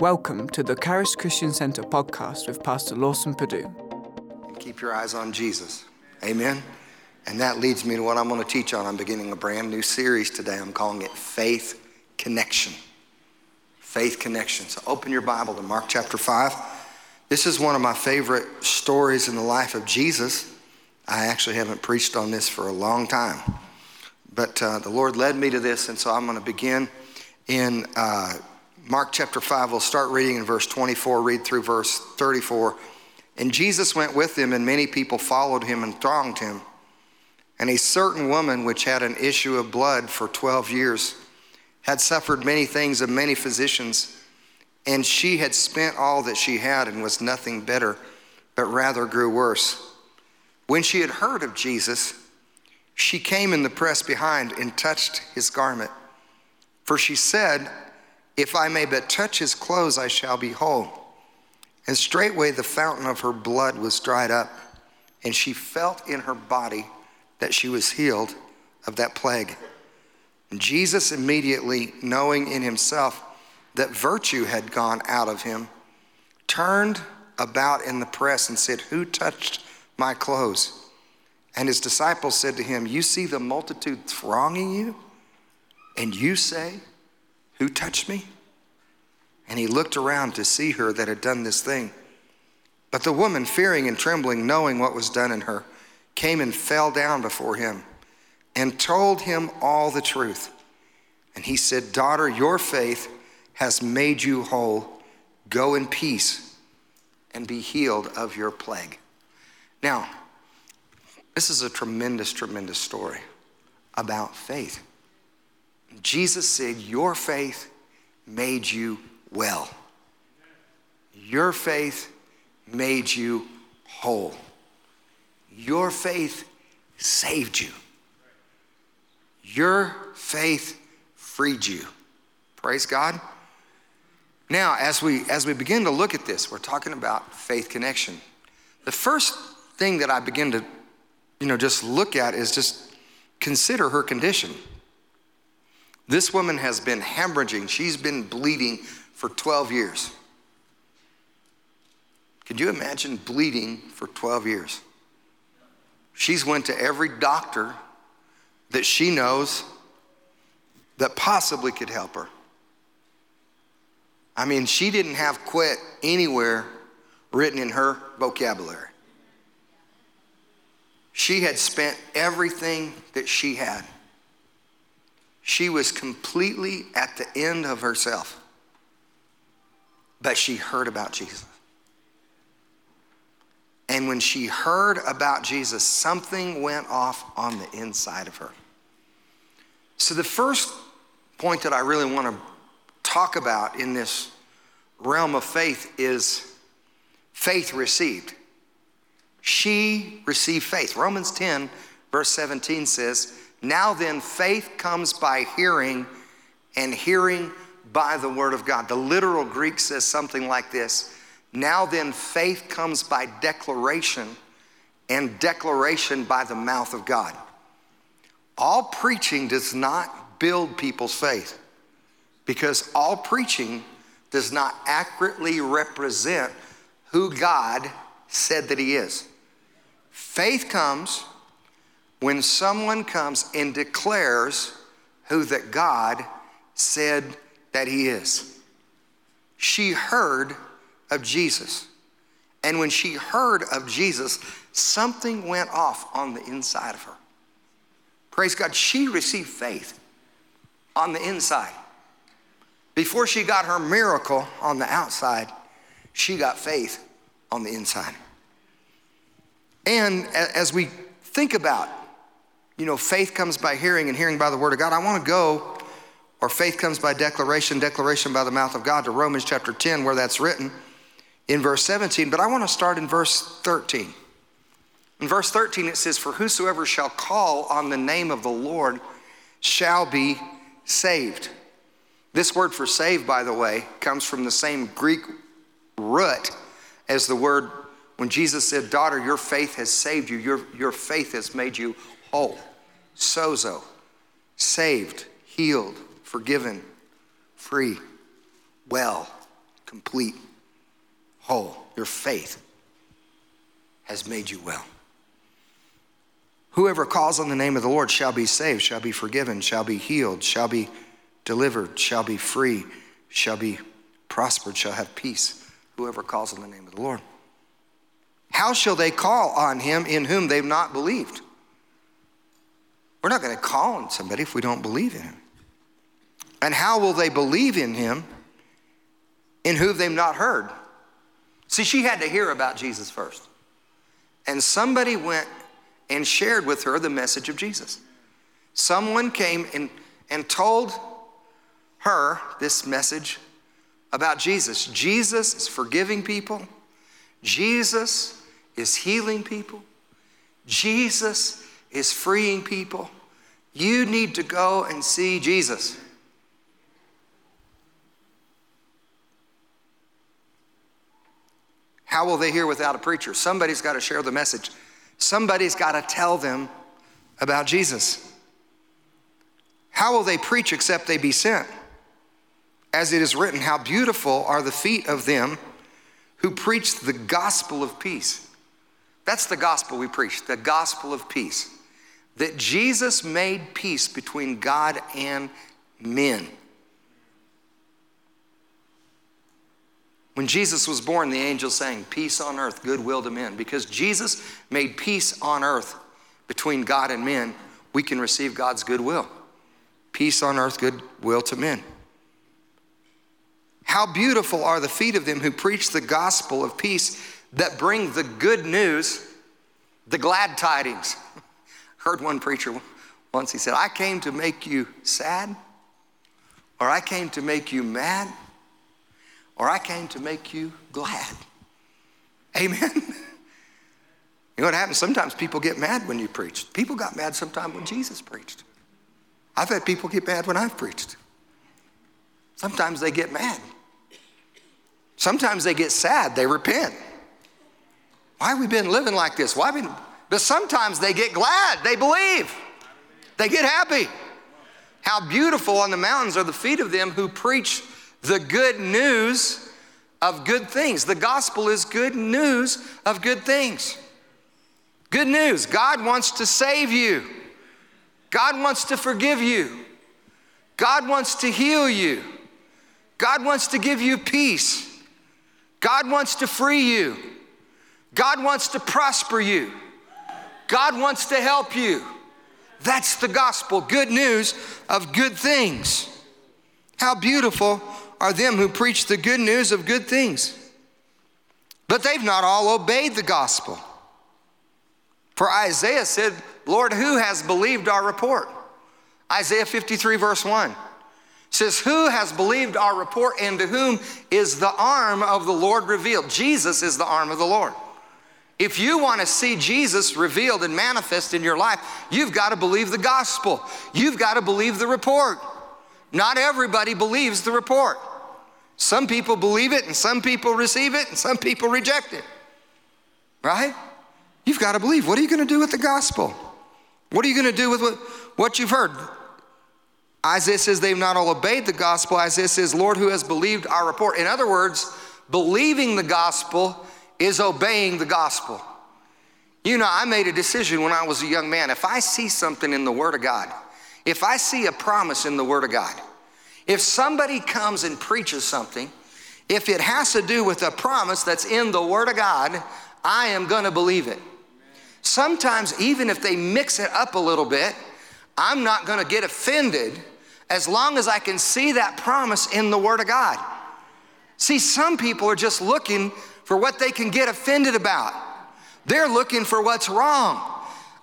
Welcome to the Charis Christian Center podcast with Pastor Lawson Perdue. Keep your eyes on Jesus. Amen. And that leads me to what I'm going to teach on. I'm beginning a brand new series today. I'm calling it Faith Connection. Faith Connection. So open your Bible to Mark chapter 5. This is one of my favorite stories in the life of Jesus. I actually haven't preached on this for a long time. But uh, the Lord led me to this, and so I'm going to begin in uh, Mark chapter 5. We'll start reading in verse 24, read through verse 34. And Jesus went with them, and many people followed him and thronged him. And a certain woman, which had an issue of blood for 12 years, had suffered many things of many physicians, and she had spent all that she had and was nothing better, but rather grew worse. When she had heard of Jesus, she came in the press behind and touched his garment. For she said, If I may but touch his clothes, I shall be whole. And straightway the fountain of her blood was dried up, and she felt in her body that she was healed of that plague. And Jesus, immediately knowing in himself that virtue had gone out of him, turned about in the press and said, Who touched my clothes? And his disciples said to him, You see the multitude thronging you, and you say, Who touched me? And he looked around to see her that had done this thing. But the woman, fearing and trembling, knowing what was done in her, came and fell down before him and told him all the truth. And he said, Daughter, your faith has made you whole. Go in peace and be healed of your plague. Now, this is a tremendous, tremendous story about faith. Jesus said, Your faith made you well. Your faith made you whole. Your faith saved you. Your faith freed you. Praise God. Now, as we as we begin to look at this, we're talking about faith connection. The first thing that I begin to you know, just look at is just consider her condition. This woman has been hemorrhaging, she's been bleeding for 12 years. Could you imagine bleeding for 12 years? She's went to every doctor that she knows that possibly could help her. I mean, she didn't have quit anywhere written in her vocabulary. She had spent everything that she had. She was completely at the end of herself. But she heard about Jesus. And when she heard about Jesus, something went off on the inside of her. So, the first point that I really want to talk about in this realm of faith is faith received she received faith. Romans 10, verse 17 says, Now then, faith comes by hearing, and hearing by the word of God. The literal Greek says something like this Now then, faith comes by declaration, and declaration by the mouth of God. All preaching does not build people's faith because all preaching does not accurately represent who God said that He is. Faith comes when someone comes and declares who that God said that he is. She heard of Jesus. And when she heard of Jesus, something went off on the inside of her. Praise God. She received faith on the inside. Before she got her miracle on the outside, she got faith on the inside. And as we think about, you know, faith comes by hearing and hearing by the word of God, I want to go, or faith comes by declaration, declaration by the mouth of God, to Romans chapter 10, where that's written in verse 17. But I want to start in verse 13. In verse 13, it says, For whosoever shall call on the name of the Lord shall be saved. This word for saved, by the way, comes from the same Greek root as the word when Jesus said, Daughter, your faith has saved you, your, your faith has made you whole. Sozo, saved, healed, forgiven, free, well, complete, whole. Your faith has made you well. Whoever calls on the name of the Lord shall be saved, shall be forgiven, shall be healed, shall be delivered, shall be free, shall be prospered, shall have peace. Whoever calls on the name of the Lord. How shall they call on him in whom they've not believed? We're not going to call on somebody if we don't believe in him. And how will they believe in him in whom they've not heard? See, she had to hear about Jesus first. And somebody went and shared with her the message of Jesus. Someone came and, and told her this message about Jesus. Jesus is forgiving people, Jesus is healing people, Jesus is freeing people. You need to go and see Jesus. How will they hear without a preacher? Somebody's got to share the message. Somebody's got to tell them about Jesus. How will they preach except they be sent? As it is written, How beautiful are the feet of them who preach the gospel of peace. That's the gospel we preach, the gospel of peace. That Jesus made peace between God and men. When Jesus was born, the angel sang, Peace on earth, goodwill to men. Because Jesus made peace on earth between God and men, we can receive God's goodwill. Peace on earth, goodwill to men. How beautiful are the feet of them who preach the gospel of peace that bring the good news, the glad tidings. Heard one preacher once, he said, I came to make you sad, or I came to make you mad or I came to make you glad. Amen. You know what happens? Sometimes people get mad when you preach. People got mad sometimes when Jesus preached. I've had people get mad when I've preached. Sometimes they get mad. Sometimes they get sad. They repent. Why have we been living like this? Why been? But sometimes they get glad. They believe. They get happy. How beautiful on the mountains are the feet of them who preach the good news of good things. The gospel is good news of good things. Good news God wants to save you, God wants to forgive you, God wants to heal you, God wants to give you peace, God wants to free you, God wants to prosper you, God wants to help you. That's the gospel, good news of good things. How beautiful are them who preach the good news of good things. But they've not all obeyed the gospel. For Isaiah said, Lord, who has believed our report? Isaiah 53, verse 1 says, Who has believed our report, and to whom is the arm of the Lord revealed? Jesus is the arm of the Lord. If you want to see Jesus revealed and manifest in your life, you've got to believe the gospel. You've got to believe the report. Not everybody believes the report. Some people believe it, and some people receive it, and some people reject it. Right? You've got to believe. What are you going to do with the gospel? What are you going to do with what, what you've heard? Isaiah says they've not all obeyed the gospel. Isaiah says, Lord, who has believed our report? In other words, believing the gospel is obeying the gospel. You know, I made a decision when I was a young man. If I see something in the Word of God, if I see a promise in the Word of God, if somebody comes and preaches something, if it has to do with a promise that's in the Word of God, I am going to believe it. Sometimes, even if they mix it up a little bit, I'm not going to get offended as long as I can see that promise in the Word of God. See, some people are just looking for what they can get offended about, they're looking for what's wrong.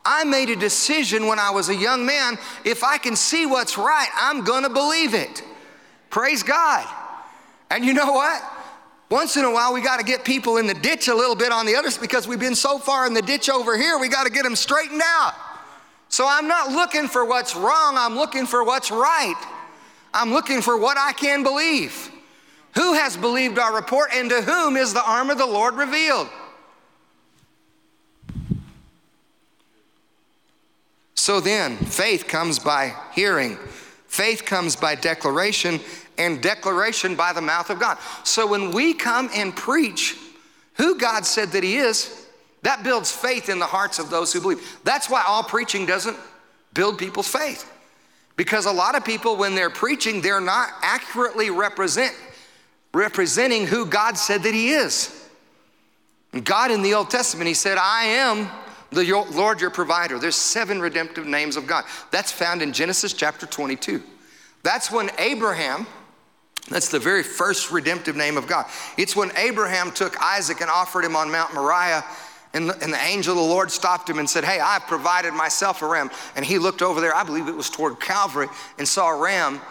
I made a decision when I was a young man if I can see what's right, I'm gonna believe it. Praise God. And you know what? Once in a while, we got to get people in the ditch a little bit on the others because we've been so far in the ditch over here, we got to get them straightened out. So I'm not looking for what's wrong, I'm looking for what's right. I'm looking for what I can believe. Who has believed our report, and to whom is the arm of the Lord revealed? So then, faith comes by hearing, faith comes by declaration, and declaration by the mouth of God. So when we come and preach who God said that He is, that builds faith in the hearts of those who believe. That's why all preaching doesn't build people's faith. Because a lot of people, when they're preaching, they're not accurately represent, representing who God said that He is. God in the Old Testament, He said, I am the Lord your provider. There's seven redemptive names of God. That's found in Genesis chapter 22. That's when Abraham, that's the very first redemptive name of God. It's when Abraham took Isaac and offered him on Mount Moriah and the, and the, angel of the Lord stopped him and said, Hey, I've provided myself a ram. And he looked over there, I believe it was toward Calvary, and saw a ram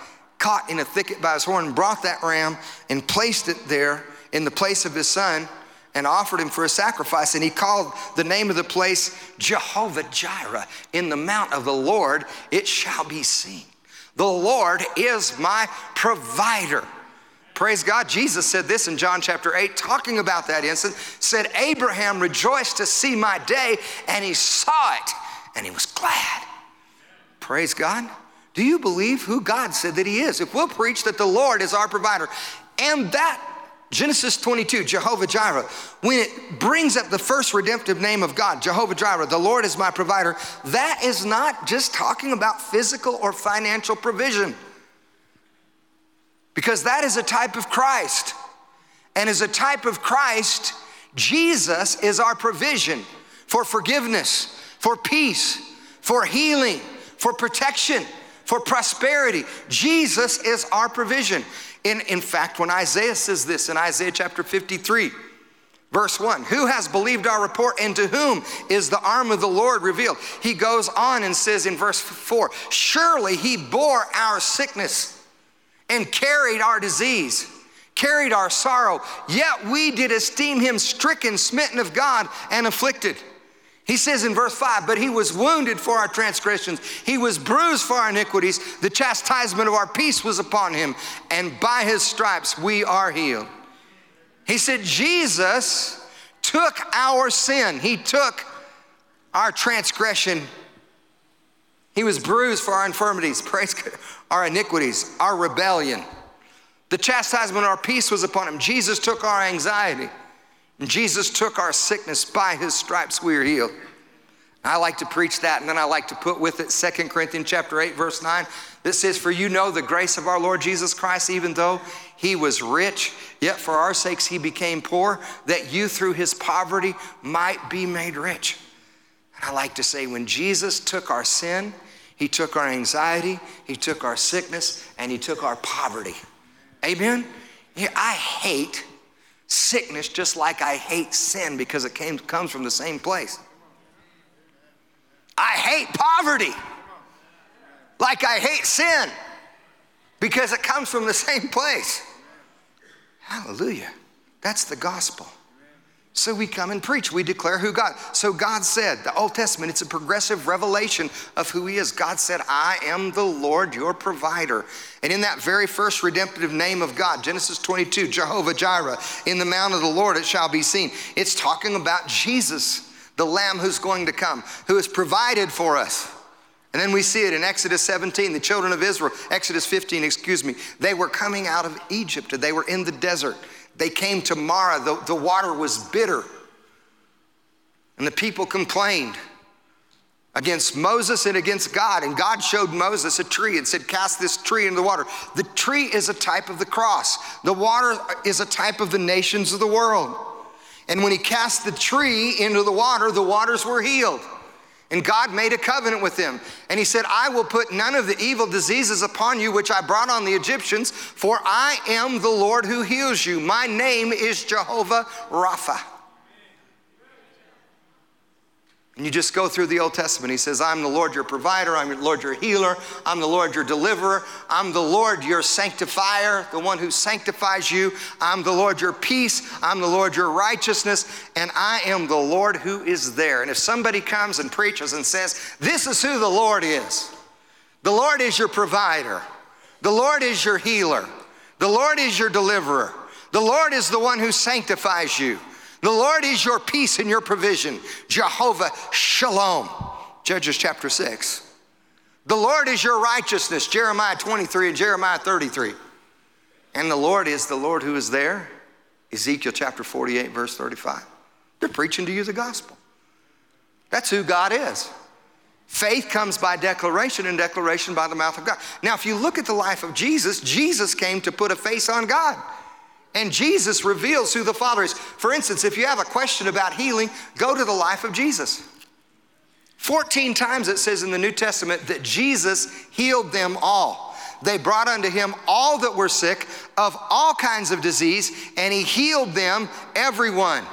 caught in a thicket by his horn, brought that ram and placed it there in the place of his son and offered him for a sacrifice. And he called the name of the place Jehovah Jireh. In the mount of the Lord it shall be seen. The Lord is my provider. Praise God. Jesus said this in John chapter 8, talking about that incident, said, Abraham rejoiced to see my day, and he saw it, and he was glad. Praise God. Do you believe who God said that he is? If we'll preach that the Lord is our provider, and that Genesis 22, Jehovah Jireh, when it brings up the first redemptive name of God, Jehovah Jireh, the Lord is my provider, that is not just talking about physical or financial provision because that is a type of Christ. And as a type of Christ, Jesus is our provision for forgiveness, for peace, for healing, for protection, for prosperity. Jesus is our provision. In, in fact, when Isaiah says this in Isaiah chapter 53, Verse 1 Who has believed our report, and to whom is the arm of the Lord revealed? He goes on and says in verse 4 Surely he bore our sickness and carried our disease, carried our sorrow. Yet we did esteem him stricken, smitten of God, and afflicted. He says in verse 5, but he was wounded for our transgressions, he was bruised for our iniquities. The chastisement of our peace was upon him, and by his stripes we are healed. He said, Jesus took our sin, he took our transgression. He was bruised for our infirmities. Praise God our iniquities, our rebellion. The chastisement of our peace was upon him. Jesus took our anxiety. Jesus took our sickness. By his stripes we are healed. I like to preach that, and then I like to put with it Second Corinthians chapter 8, verse 9, that says, For you know the grace of our Lord Jesus Christ, even though he was rich, yet for our sakes he became poor, that you through his poverty might be made rich. And I like to say, when Jesus took our sin, he took our anxiety, He took our sickness, and He took our poverty. Amen? I hate sickness just like I hate sin because it came, comes from the same place. I hate poverty like I hate sin because it comes from the same place. Hallelujah. That's the gospel. So we come and preach. We declare who God. So God said, the Old Testament, it's a progressive revelation of who He is. God said, I am the Lord, your provider. And in that very first redemptive name of God, Genesis 22, Jehovah Jireh, in the mount of the Lord it shall be seen. It's talking about Jesus, the Lamb who's going to come, who has provided for us. And then we see it in Exodus 17, the children of Israel, Exodus 15, excuse me, they were coming out of Egypt, they were in the desert. They came to Marah, the, the water was bitter. And the people complained against Moses and against God. And God showed Moses a tree and said, Cast this tree into the water. The tree is a type of the cross, the water is a type of the nations of the world. And when he cast the tree into the water, the waters were healed. And God made a covenant with them. And he said, I will put none of the evil diseases upon you which I brought on the Egyptians, for I am the Lord who heals you. My name is Jehovah Rapha. And you just go through the Old Testament. He says, I'm the Lord your provider, I'm the Lord your healer, I'm the Lord your deliverer, I'm the Lord your sanctifier, the one who sanctifies you, I'm the Lord your peace, I'm the Lord your righteousness, and I am the Lord who is there. And if somebody comes and preaches and says, This is who the Lord is, the Lord is your provider, the Lord is your healer, the Lord is your deliverer, the Lord is the one who sanctifies you. The Lord is your peace and your provision. Jehovah Shalom. Judges chapter 6. The Lord is your righteousness. Jeremiah 23 and Jeremiah 33. And the Lord is the Lord who is there. Ezekiel chapter 48, verse 35. They're preaching to you the gospel. That's who God is. Faith comes by declaration, and declaration by the mouth of God. Now, if you look at the life of Jesus, Jesus came to put a face on God. And Jesus reveals who the Father is. For instance, if you have a question about healing, go to the life of Jesus. 14 times it says in the New Testament that Jesus healed them all. They brought unto him all that were sick of all kinds of disease, and he healed them, everyone.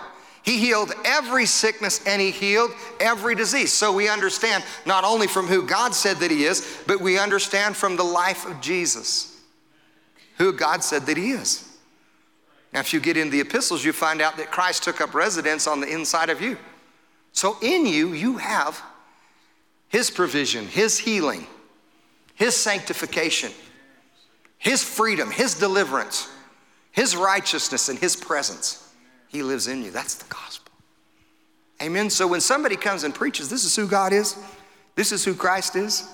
He healed every sickness and he healed every disease. So we understand not only from who God said that he is, but we understand from the life of Jesus who God said that he is. Now, if you get in the epistles, you find out that Christ took up residence on the inside of you. So in you, you have his provision, his healing, his sanctification, his freedom, his deliverance, his righteousness, and his presence. He lives in you. That's the gospel. Amen. So when somebody comes and preaches, this is who God is, this is who Christ is,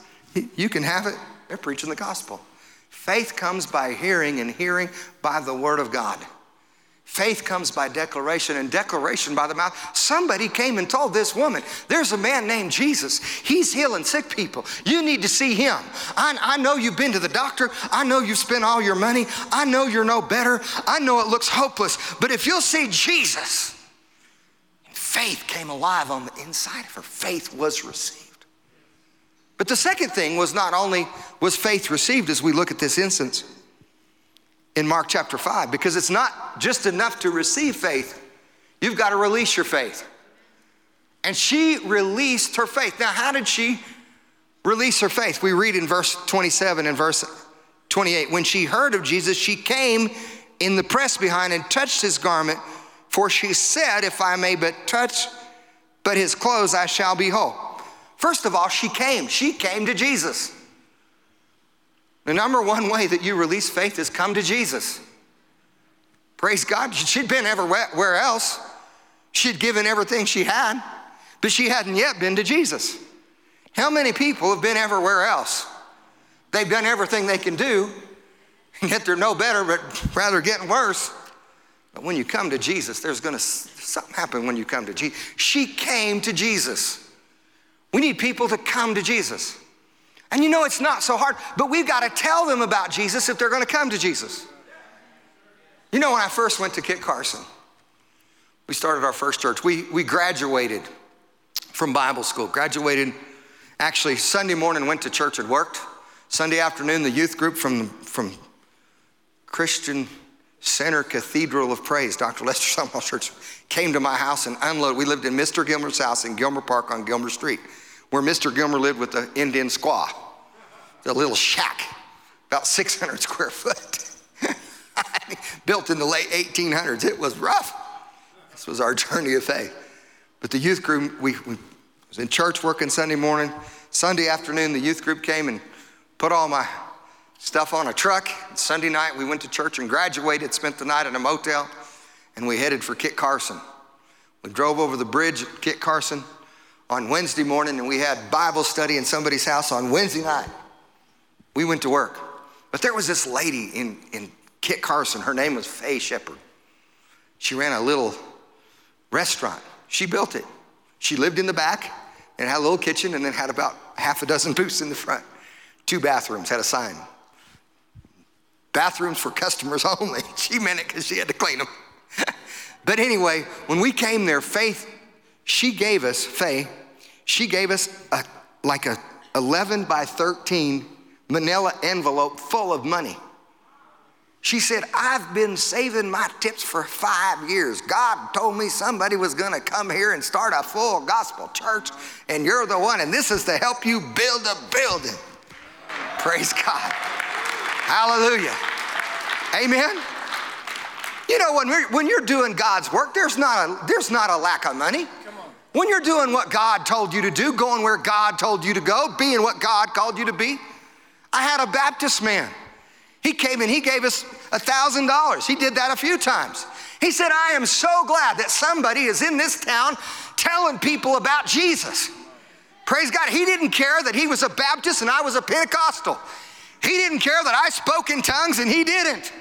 you can have it. They're preaching the gospel. Faith comes by hearing, and hearing by the word of God. Faith comes by declaration and declaration by the mouth. Somebody came and told this woman, There's a man named Jesus. He's healing sick people. You need to see him. I, I, know you've been to the doctor. I know you've spent all your money. I know you're no better. I know it looks hopeless. But if you'll see Jesus, faith came alive on the inside of her. Faith was received. But the second thing was not only was faith received as we look at this instance, in Mark chapter 5 because it's not just enough to receive faith, you've got to release your faith. And she released her faith. Now, how did she release her faith? We read in verse 27 and verse 28 when she heard of Jesus, she came in the press behind and touched his garment, for she said, If I may but touch but his clothes, I shall be whole. First of all, she came. She came to Jesus. The number one way that you release faith is come to Jesus. Praise God. She'd been everywhere else. She'd given everything she had, but she hadn't yet been to Jesus. How many people have been everywhere else? They've done everything they can do, and yet they're no better, but rather getting worse. But when you come to Jesus, there's to something happen when you come to Jesus. She came to Jesus. We need people to come to Jesus. And you know, it's not so hard, but we've got to tell them about Jesus if they're going to come to Jesus. You know, when I first went to Kit Carson, we started our first church. We, we graduated from Bible school, graduated actually Sunday morning, went to church and worked. Sunday afternoon, the youth group from, from Christian Center Cathedral of Praise, Dr. Lester Sumrall Church, came to my house and unloaded. We lived in Mr. Gilmer's house in Gilmer Park on Gilmer Street, where Mr. Gilmer lived with the Indian squaw a little shack, about 600 square foot, built in the late 1800s. It was rough. This was our journey of faith. But the youth group, we, we was in church working Sunday morning. Sunday afternoon, the youth group came and put all my stuff on a truck. Sunday night, we went to church and graduated, spent the night in a motel, and we headed for Kit Carson. We drove over the bridge at Kit Carson on Wednesday morning, and we had Bible study in somebody's house on Wednesday night. We went to work. But there was this lady in, in Kit Carson. Her name was Faye Shepard. She ran a little restaurant. She built it. She lived in the back and had a little kitchen and then had about half a dozen booths in the front. Two bathrooms, had a sign. Bathrooms for customers only. She meant it because she had to clean them. but anyway, when we came there, Faith, she gave us, Faye, she gave us a, like a 11 by 13 manila envelope full of money. She said, I've been saving my tips for five years. God told me somebody was going to come here and start a full gospel church, and you're the one, and this is to help you build a building. Praise God. Hallelujah. Amen. You know, when, we're, when you're doing God's work, there's not, a, there's not a lack of money. When you're doing what God told you to do, going where God told you to go, being what God called you to be, I had a Baptist man. He came and he gave us a $1,000. He did that a few times. He said, I am so glad that somebody is in this town telling people about Jesus. Praise God. He didn't care that he was a Baptist and I was a Pentecostal. He didn't care that I spoke in tongues and he didn't.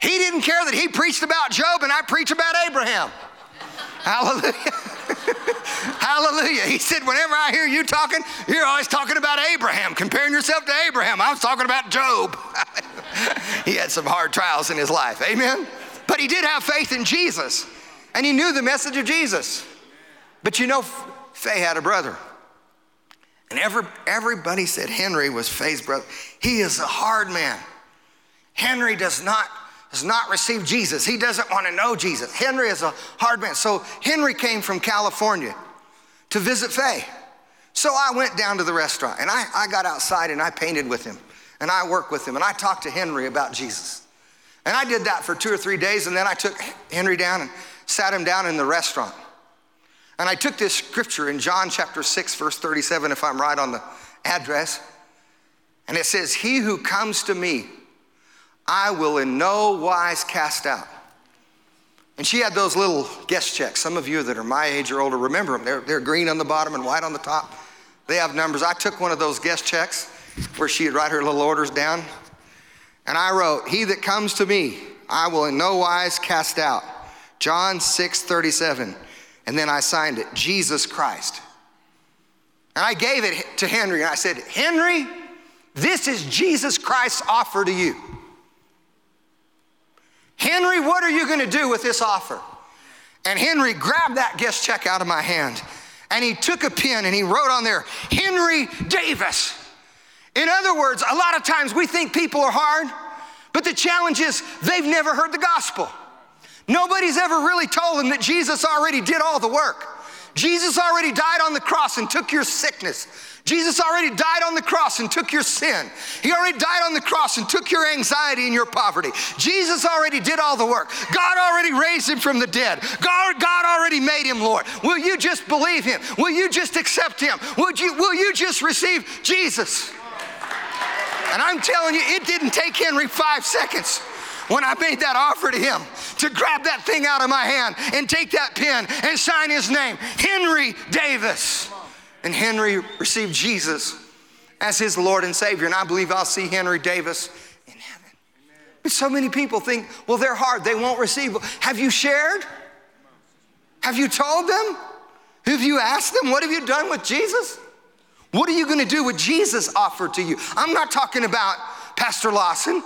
He didn't care that he preached about Job and I preach about Abraham. Hallelujah. Hallelujah. He said, Whenever I hear you talking, you're always talking about Abraham, comparing yourself to Abraham. I was talking about Job. he had some hard trials in his life. Amen. But he did have faith in Jesus, and he knew the message of Jesus. But you know, Faye had a brother. And every, everybody said Henry was Faye's brother. He is a hard man. Henry does not has not received Jesus. He doesn't want to know Jesus. Henry is a hard man. So Henry came from California to visit Faye. So I went down to the restaurant and I, I got outside and I painted with him and I worked with him and I talked to Henry about Jesus. And I did that for two or three days and then I took Henry down and sat him down in the restaurant. And I took this scripture in John chapter 6, verse 37, if I'm right on the address. And it says, He who comes to me, I will in no wise cast out. And she had those little guest checks. Some of you that are my age or older remember them. They're, they're green on the bottom and white on the top. They have numbers. I took one of those guest checks where she'd write her little orders down. And I wrote, He that comes to me, I will in no wise cast out. John 6 37. And then I signed it, Jesus Christ. And I gave it to Henry and I said, Henry, this is Jesus Christ's offer to you. Henry, what are you going to do with this offer? And Henry grabbed that guest check out of my hand and he took a pen and he wrote on there, Henry Davis. In other words, a lot of times we think people are hard, but the challenge is they've never heard the gospel. Nobody's ever really told them that Jesus already did all the work. Jesus already died on the cross and took your sickness. Jesus already died on the cross and took your sin. He already died on the cross and took your anxiety and your poverty. Jesus already did all the work. God already raised him from the dead. God, God already made him Lord. Will you just believe him? Will you just accept him? Would you, will you just receive Jesus? And I'm telling you, it didn't take Henry five seconds when I made that offer to him to grab that thing out of my hand and take that pen and sign his name, Henry Davis. And Henry received Jesus as his Lord and Savior. And I believe I'll see Henry Davis in heaven. But so many people think, well, they're hard, they won't receive. Have you shared? Have you told them? Have you asked them, what have you done with Jesus? What are you to do with Jesus offered to you? I'm not talking about Pastor Lawson.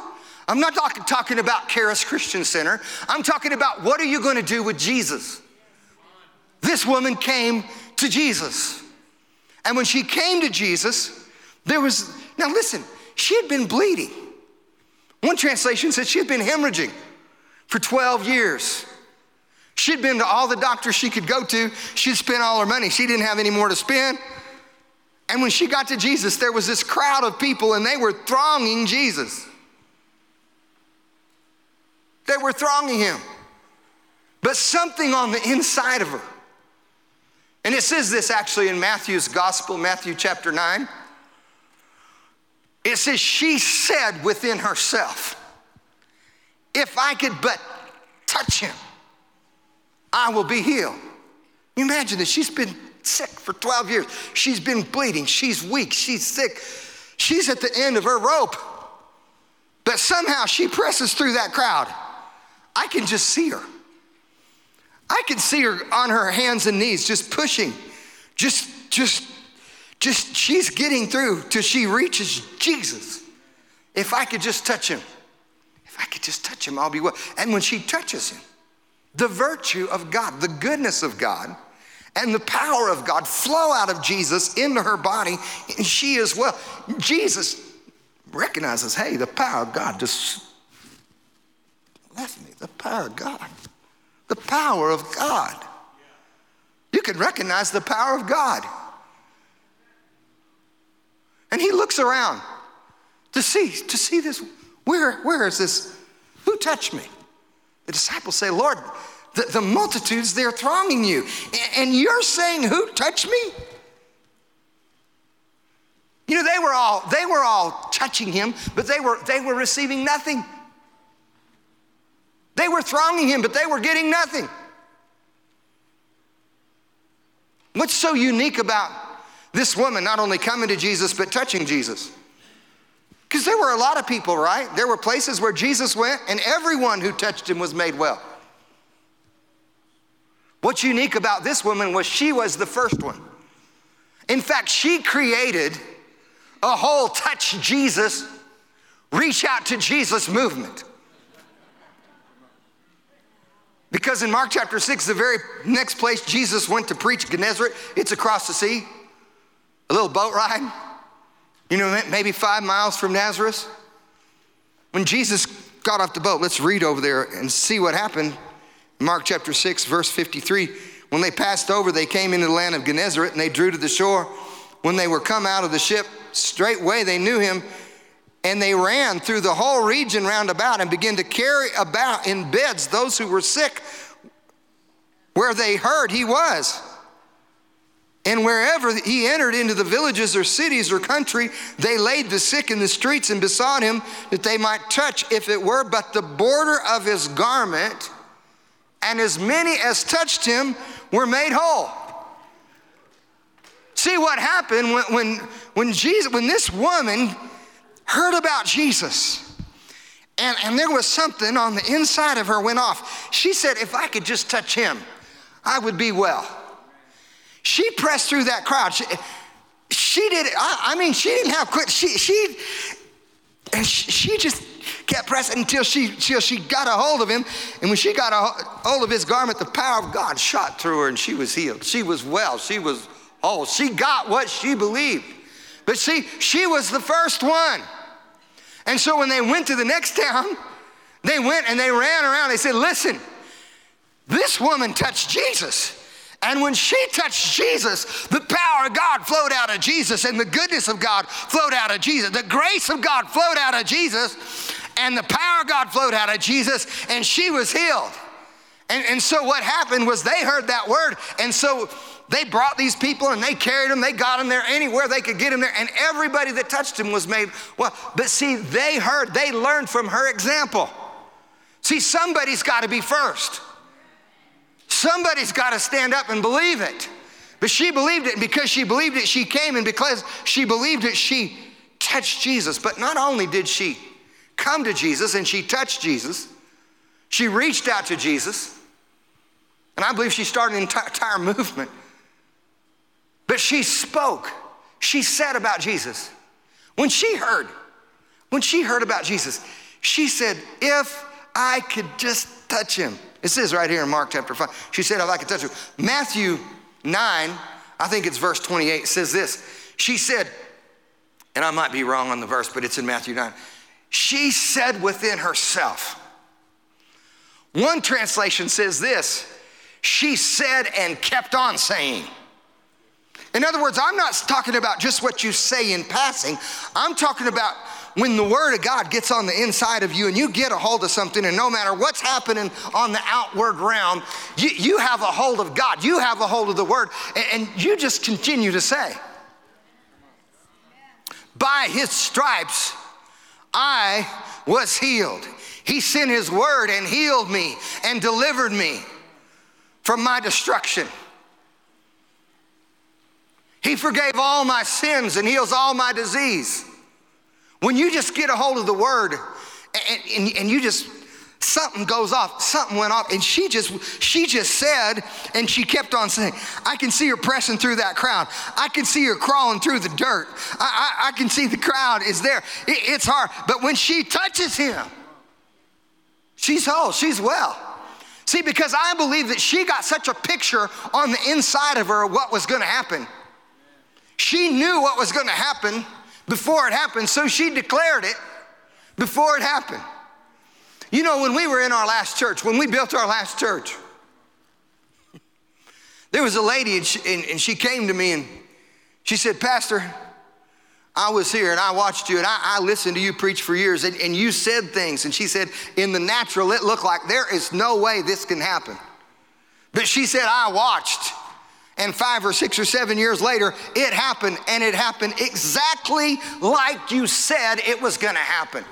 I'm not talk- talking about Charis Christian Center. I'm talking about what are you going to do with Jesus? This woman came to Jesus. And when she came to Jesus, there was, now listen, she had been bleeding. One translation said she had been hemorrhaging for 12 years. She'd been to all the doctors she could go to. She'd spent all her money. She didn't have any more to spend. And when she got to Jesus, there was this crowd of people and they were thronging Jesus. They were thronging him. But something on the inside of her. And it says this actually in Matthew's gospel, Matthew chapter 9. It says, She said within herself, If I could but touch him, I will be healed. You imagine this. She's been sick for 12 years. She's been bleeding. She's weak. She's sick. She's at the end of her rope. But somehow she presses through that crowd. I can just see her. I can see her on her hands and knees, just pushing, just, just, just, she's getting through till she reaches Jesus. If I could just touch him, if I could just touch him, I'll be well. And when she touches him, the virtue of God, the goodness of God, and the power of God flow out of Jesus into her body, and she is well. Jesus recognizes, hey, the power of God just left me. The power of God. The power of God. You can recognize the power of God. And he looks around to see, to see this. Where, where is this? Who touched me? The disciples say, Lord, the, the multitudes, they're thronging you. And you're saying, Who touched me? You know, they were all, they were all touching him, but they were, they were receiving nothing. They were thronging him, but they were getting nothing. What's so unique about this woman not only coming to Jesus, but touching Jesus? Because there were a lot of people, right? There were places where Jesus went and everyone who touched him was made well. What's unique about this woman was she was the first one. In fact, she created a whole touch Jesus, reach out to Jesus movement. Because in Mark chapter 6, the very next place Jesus went to preach Gennesaret, it's across the sea, a little boat ride, you know, maybe five miles from Nazareth. When Jesus got off the boat, let's read over there and see what happened. Mark chapter 6, verse 53. When they passed over, they came into the land of Gennesaret and they drew to the shore. When they were come out of the ship, straightway they knew him and they ran through the whole region round about and began to carry about in beds those who were sick where they heard he was. And wherever he entered into the villages or cities or country, they laid the sick in the streets and besought him that they might touch, if it were but the border of his garment. And as many as touched him were made whole. See what happened when, when, when, Jesus, when this woman heard about Jesus. And, and there was something on the inside of her went off. She said, If I could just touch him, I would be well. She pressed through that crowd. She, she did, I, I mean, she didn't have quit. She, she, and she, she just kept pressing until she, until she got a hold of him. And when she got a hold of his garment, the power of God shot through her and she was healed. She was well. She was whole. She got what she believed. But see, she was the first one. And so when they went to the next town, they went and they ran around. They said, Listen, this woman touched Jesus. And when she touched Jesus, the power of God flowed out of Jesus, and the goodness of God flowed out of Jesus. The grace of God flowed out of Jesus, and the power of God flowed out of Jesus, and she was healed. And, and so what happened was they heard that word, and so they brought these people and they carried them, they got them there anywhere they could get them there, and everybody that touched him was made well. But see, they heard, they learned from her example. See, somebody's got to be first. Somebody's got to stand up and believe it. But she believed it, and because she believed it, she came, and because she believed it, she touched Jesus. But not only did she come to Jesus and she touched Jesus, she reached out to Jesus, and I believe she started an entire movement. But she spoke, she said about Jesus. When she heard, when she heard about Jesus, she said, If I could just touch him. It says right here in Mark chapter 5. She said, If I could touch him. Matthew 9, I think it's verse 28, says this. She said, and I might be wrong on the verse, but it's in Matthew 9. She said within herself, one translation says this she said and kept on saying. In other words, I'm not talking about just what you say in passing. I'm talking about when the Word of God gets on the inside of you and you get a hold of something, and no matter what's happening on the outward realm, you, you have a hold of God. You have a hold of the Word, and, and you just continue to say, By His stripes, I was healed. He sent His Word and healed me and delivered me from my destruction. He forgave all my sins and heals all my disease. When you just get a hold of the word and, and, and you just, something goes off, something went off, and she just, she just said, and she kept on saying, I can see her pressing through that crowd. I can see her crawling through the dirt. I, I, I can see the crowd is there. It, it's hard. But when she touches him, she's whole, she's well. See, because I believe that she got such a picture on the inside of her of what was going to happen she knew what was going to happen before it happened, so she declared it before it happened. You know, when we were in our last church, when we built our last church, there was a lady and she, and, and she came to me and she said, Pastor, I was here and I watched you and I, I listened to you preach for years and, and you said things. And she said, in the natural, it looked like there is no way this can happen. But she said, I watched and five or six or seven years later, it happened, and it happened exactly like you said it was gonna happen.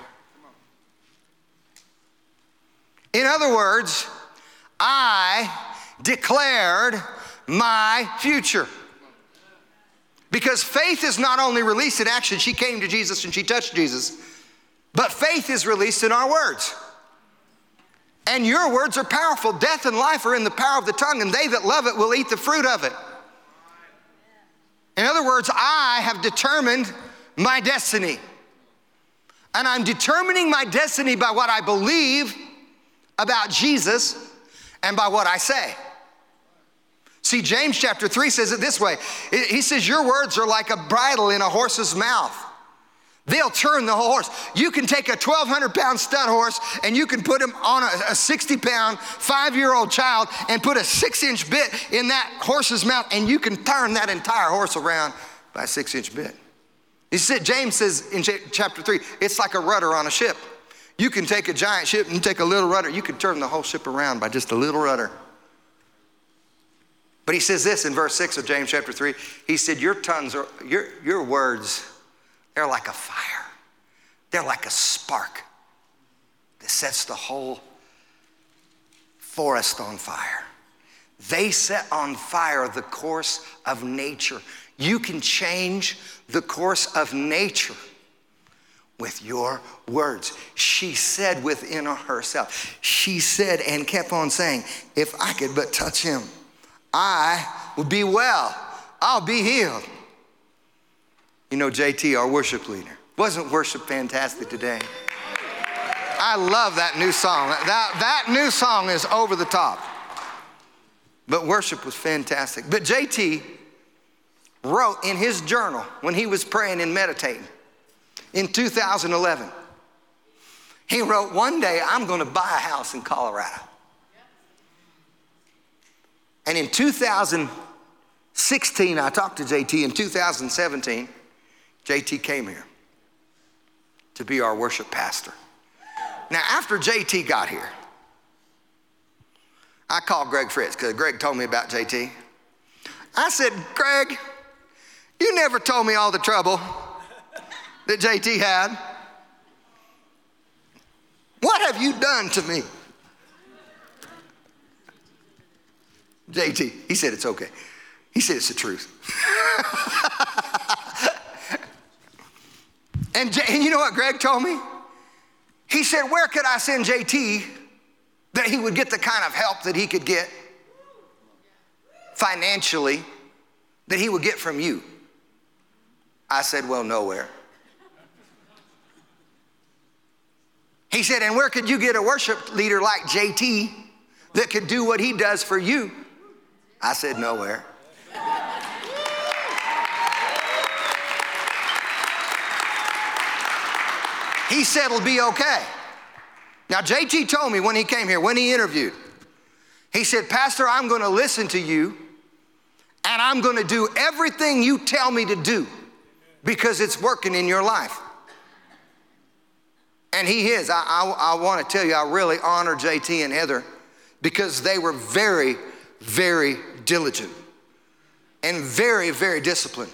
In other words, I declared my future. Because faith is not only released in action, she came to Jesus and she touched Jesus. But faith is released in our words. And your words are powerful. Death and life are in the power of the tongue, and they that love it will eat the fruit of it. In other words, I have determined my destiny. And I'm determining my destiny by what I believe about Jesus and by what I say. See, James chapter 3 says it this way He says, Your words are like a bridle in a horse's mouth. They'll turn the whole horse. You can take a 1,200 pound stud horse and you can put him on a, 60 pound, five year old child and put a six inch bit in that horse's mouth and you can turn that entire horse around by a six inch bit. He said, James says in chapter 3, it's like a rudder on a ship. You can take a giant ship and take a little rudder, you can turn the whole ship around by just a little rudder. But he says this in verse 6 of James chapter 3. He said, Your tongues are, your, your words, they're like a fire. They're like a spark that sets the whole forest on fire. They set on fire the course of nature. You can change the course of nature with your words. She said within herself, she said and kept on saying, If I could but touch him. I will be well. I'll be healed. You know, JT, our worship leader, wasn't worship fantastic today? I love that new song. That, that new song is over the top. But worship was fantastic. But JT wrote in his journal when he was praying and meditating in 2011, he wrote, One day I'm going to buy a house in Colorado. And in 2016, I talked to JT. In 2017, JT came here to be our worship pastor. Now, after JT got here, I called Greg Fritz because Greg told me about JT. I said, Greg, you never told me all the trouble that JT had. What have you done to me? JT, he said it's okay. He said it's the truth. and, J- and you know what Greg told me? He said, Where could I send JT that he would get the kind of help that he could get financially that he would get from you? I said, Well, nowhere. He said, And where could you get a worship leader like JT that could do what he does for you? I said, Nowhere. He said it'll be okay. Now, JT told me when he came here, when he interviewed, he said, Pastor, I'm going to listen to you and I'm going to do everything you tell me to do because it's working in your life. And he is. I, I, I want to tell you, I really honor JT and Heather because they were very, very diligent and very, very disciplined.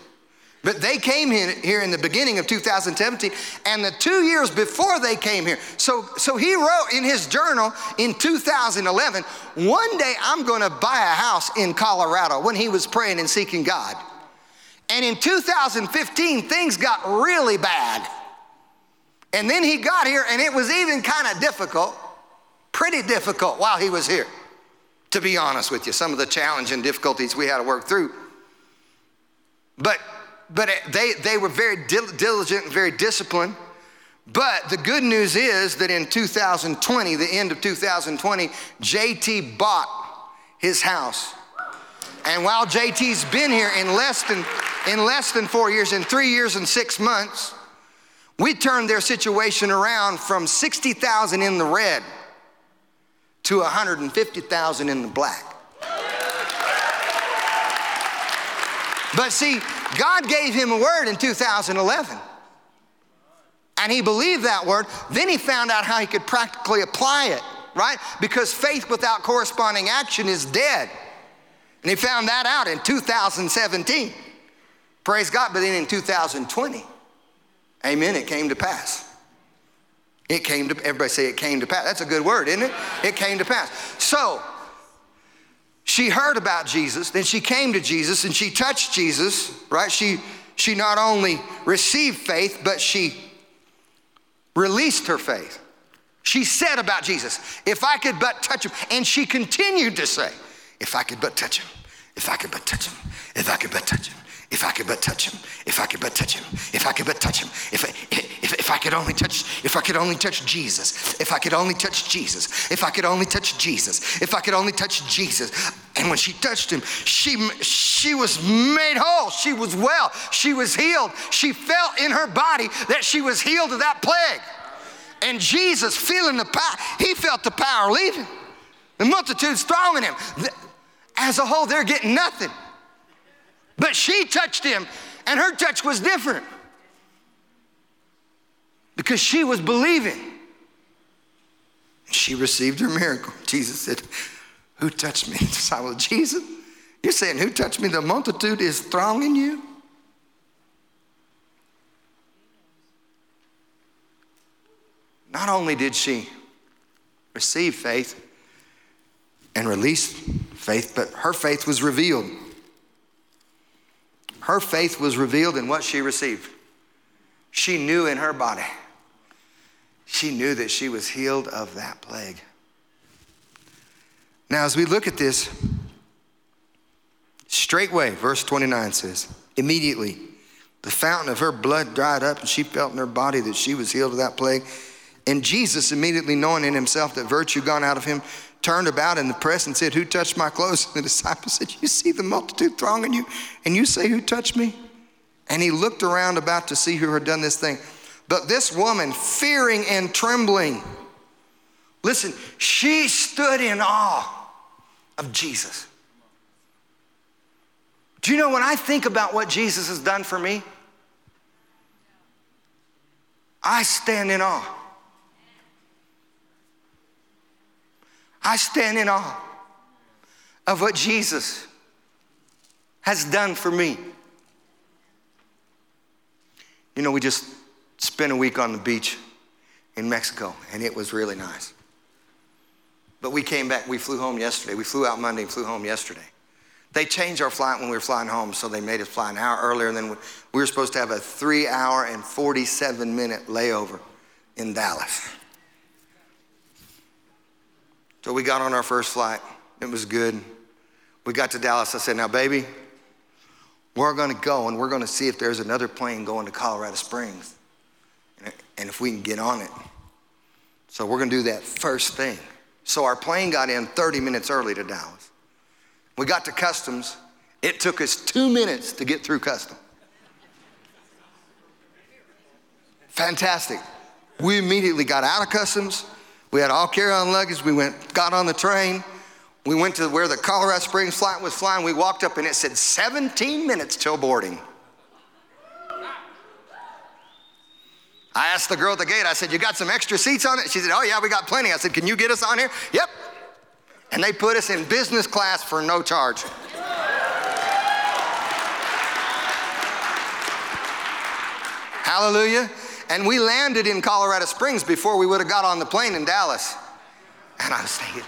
But they came here in the beginning of 2017, and the two years before they came here. So, so he wrote in his journal in 2011, one day I'm going to buy a house in Colorado when he was praying and seeking God. And in 2015, things got really bad. And then he got here, and it was even kind of difficult, pretty difficult while he was here to be honest with you, some of the challenge and difficulties we had to work through. But, but they, they were very diligent and very disciplined. But the good news is that in 2020, the end of 2020, JT bought his house. And while JT's been here in less than, in less than four years, in three years and six months, we turned their situation around from 60,000 in the red to 150,000 in the black. But see, God gave him a word in 2011. And he believed that word. Then he found out how he could practically apply it, right? Because faith without corresponding action is dead. And he found that out in 2017. Praise God. But then in 2020, amen, it came to pass. It came to, everybody say it came to pass. That's a good word, isn't it? It came to pass. So, she heard about Jesus, then she came to Jesus and she touched Jesus, right? She, she not only received faith, but she released her faith. She said about Jesus, if I could but touch him. And she continued to say, if I could but touch him, if I could but touch him, if I could but touch him, if I could but touch him, if I could but touch him, if I could but touch him, if I, if, if I could only touch, if I could only touch Jesus, if I could only touch Jesus, if I could only touch Jesus, if I could only touch Jesus. And when she touched him, she, she was made whole. She was well. She was healed. She felt in her body that she was healed of that plague. And Jesus, feeling the power, he felt the power leaving. The multitude's thronging him. As a whole, they're getting nothing. But she touched him, and her touch was different because she was believing. She received her miracle. Jesus said, Who touched me? The disciple, Jesus, you're saying, Who touched me? The multitude is thronging you. Not only did she receive faith and release faith, but her faith was revealed. Her faith was revealed in what she received. She knew in her body, she knew that she was healed of that plague. Now, as we look at this, straightway, verse 29 says, immediately, the fountain of her blood dried up, and she felt in her body that she was healed of that plague. And Jesus, immediately knowing in himself that virtue gone out of him, turned about in the press and said, Who touched my clothes? And the disciples said, You see the multitude thronging you, and you say, Who touched me? And he looked around about to see who had done this thing. But this woman, fearing and trembling, listen, she stood in awe of Jesus. Do you know when I think about what Jesus has done for me? I stand in awe. I stand in awe of what Jesus has done for me. You know, we just spent a week on the beach in Mexico, and it was really nice. But we came back, we flew home yesterday. We flew out Monday and flew home yesterday. They changed our flight when we were flying home, so they made us fly an hour earlier than we were supposed to have a three hour and 47 minute layover in Dallas. So we got on our first flight. It was good. We got to Dallas. I said, Now, baby, we're going to go and we're going to see if there's another plane going to Colorado Springs and if we can get on it. So we're going to do that first thing. So our plane got in 30 minutes early to Dallas. We got to customs. It took us two minutes to get through customs. Fantastic. We immediately got out of customs. We had all carry-on luggage. We went, got on the train. We went to where the Colorado Springs flight was flying. We walked up and it said 17 minutes till boarding. I asked the girl at the gate, I said, You got some extra seats on it? She said, Oh, yeah, we got plenty. I said, Can you get us on here? Yep. And they put us in business class for no charge. Hallelujah. And we landed in Colorado Springs before we would have got on the plane in Dallas. And I was thinking,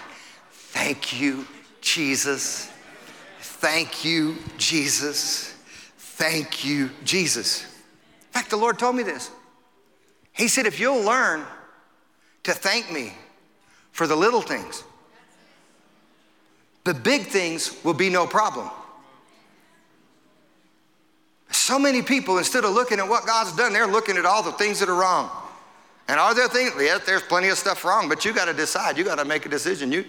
thank you, Jesus. Thank you, Jesus. Thank you, Jesus. In fact, the Lord told me this. He said, if you'll learn to thank me for the little things, the big things will be no problem. So many people, instead of looking at what God's done, they're looking at all the things that are wrong. And are there things? Yes, there's plenty of stuff wrong, but you got to decide. You got to make a decision. You,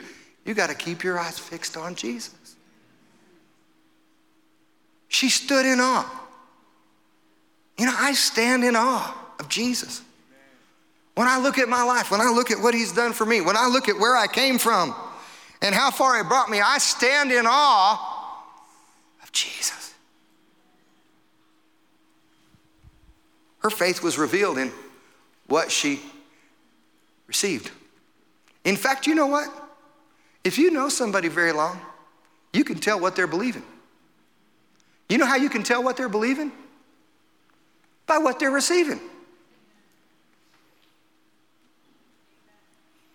you got to keep your eyes fixed on Jesus. She stood in awe. You know, I stand in awe of Jesus. When I look at my life, when I look at what he's done for me, when I look at where I came from and how far he brought me, I stand in awe of Jesus. Her faith was revealed in what she received. In fact, you know what? If you know somebody very long, you can tell what they're believing. You know how you can tell what they're believing? By what they're receiving.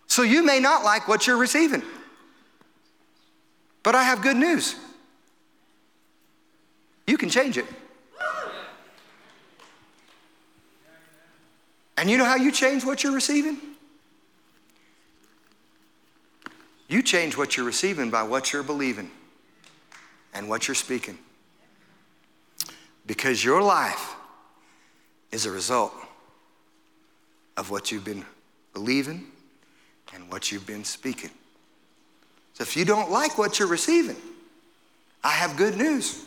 So you may not like what you're receiving. But I have good news. You can change it. And you know how you change what you're receiving? You change what you're receiving by what you're believing and what you're speaking. Because your life is a result of what you've been believing and what you've been speaking. So if you don't like what you're receiving, I have good news.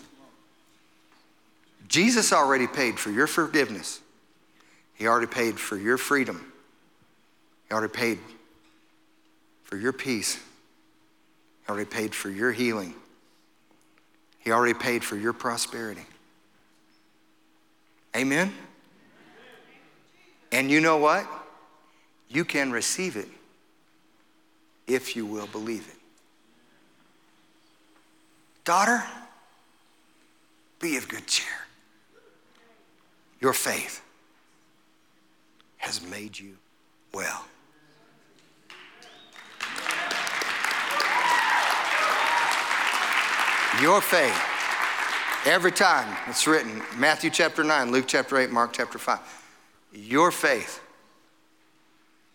Jesus already paid for your forgiveness. He already paid for your freedom. He already paid for your peace. He already paid for your healing. He already paid for your prosperity. Amen? And you know what? You can receive it if you will believe it. Daughter, be of good cheer. Your faith has made you well. Your faith. Every time it's written, Matthew chapter 9, Luke chapter 8, Mark chapter 5. Your faith.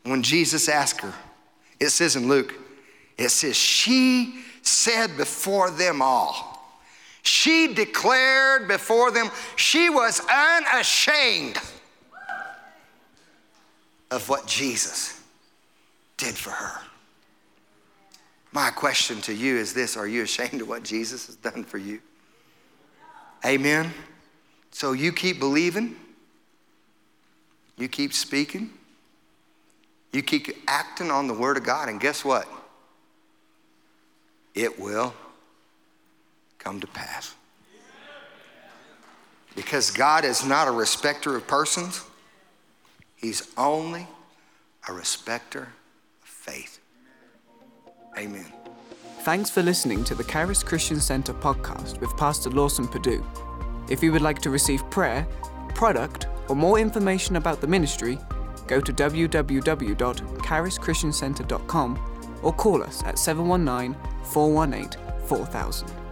When Jesus asked her, it says in Luke, it says, she said before them all, she declared before them, she was unashamed of what Jesus did for her. My question to you is this Are you ashamed of what Jesus has done for you? Amen. So you keep believing, you keep speaking, you keep acting on the Word of God, and guess what? It will come to pass. Because God is not a respecter of persons, He's only a respecter of faith. Amen. Thanks for listening to the Charis Christian Center podcast with Pastor Lawson Perdue. If you would like to receive prayer, product, or more information about the ministry, go to www.charischristiancenter.com or call us at 719 418 4000.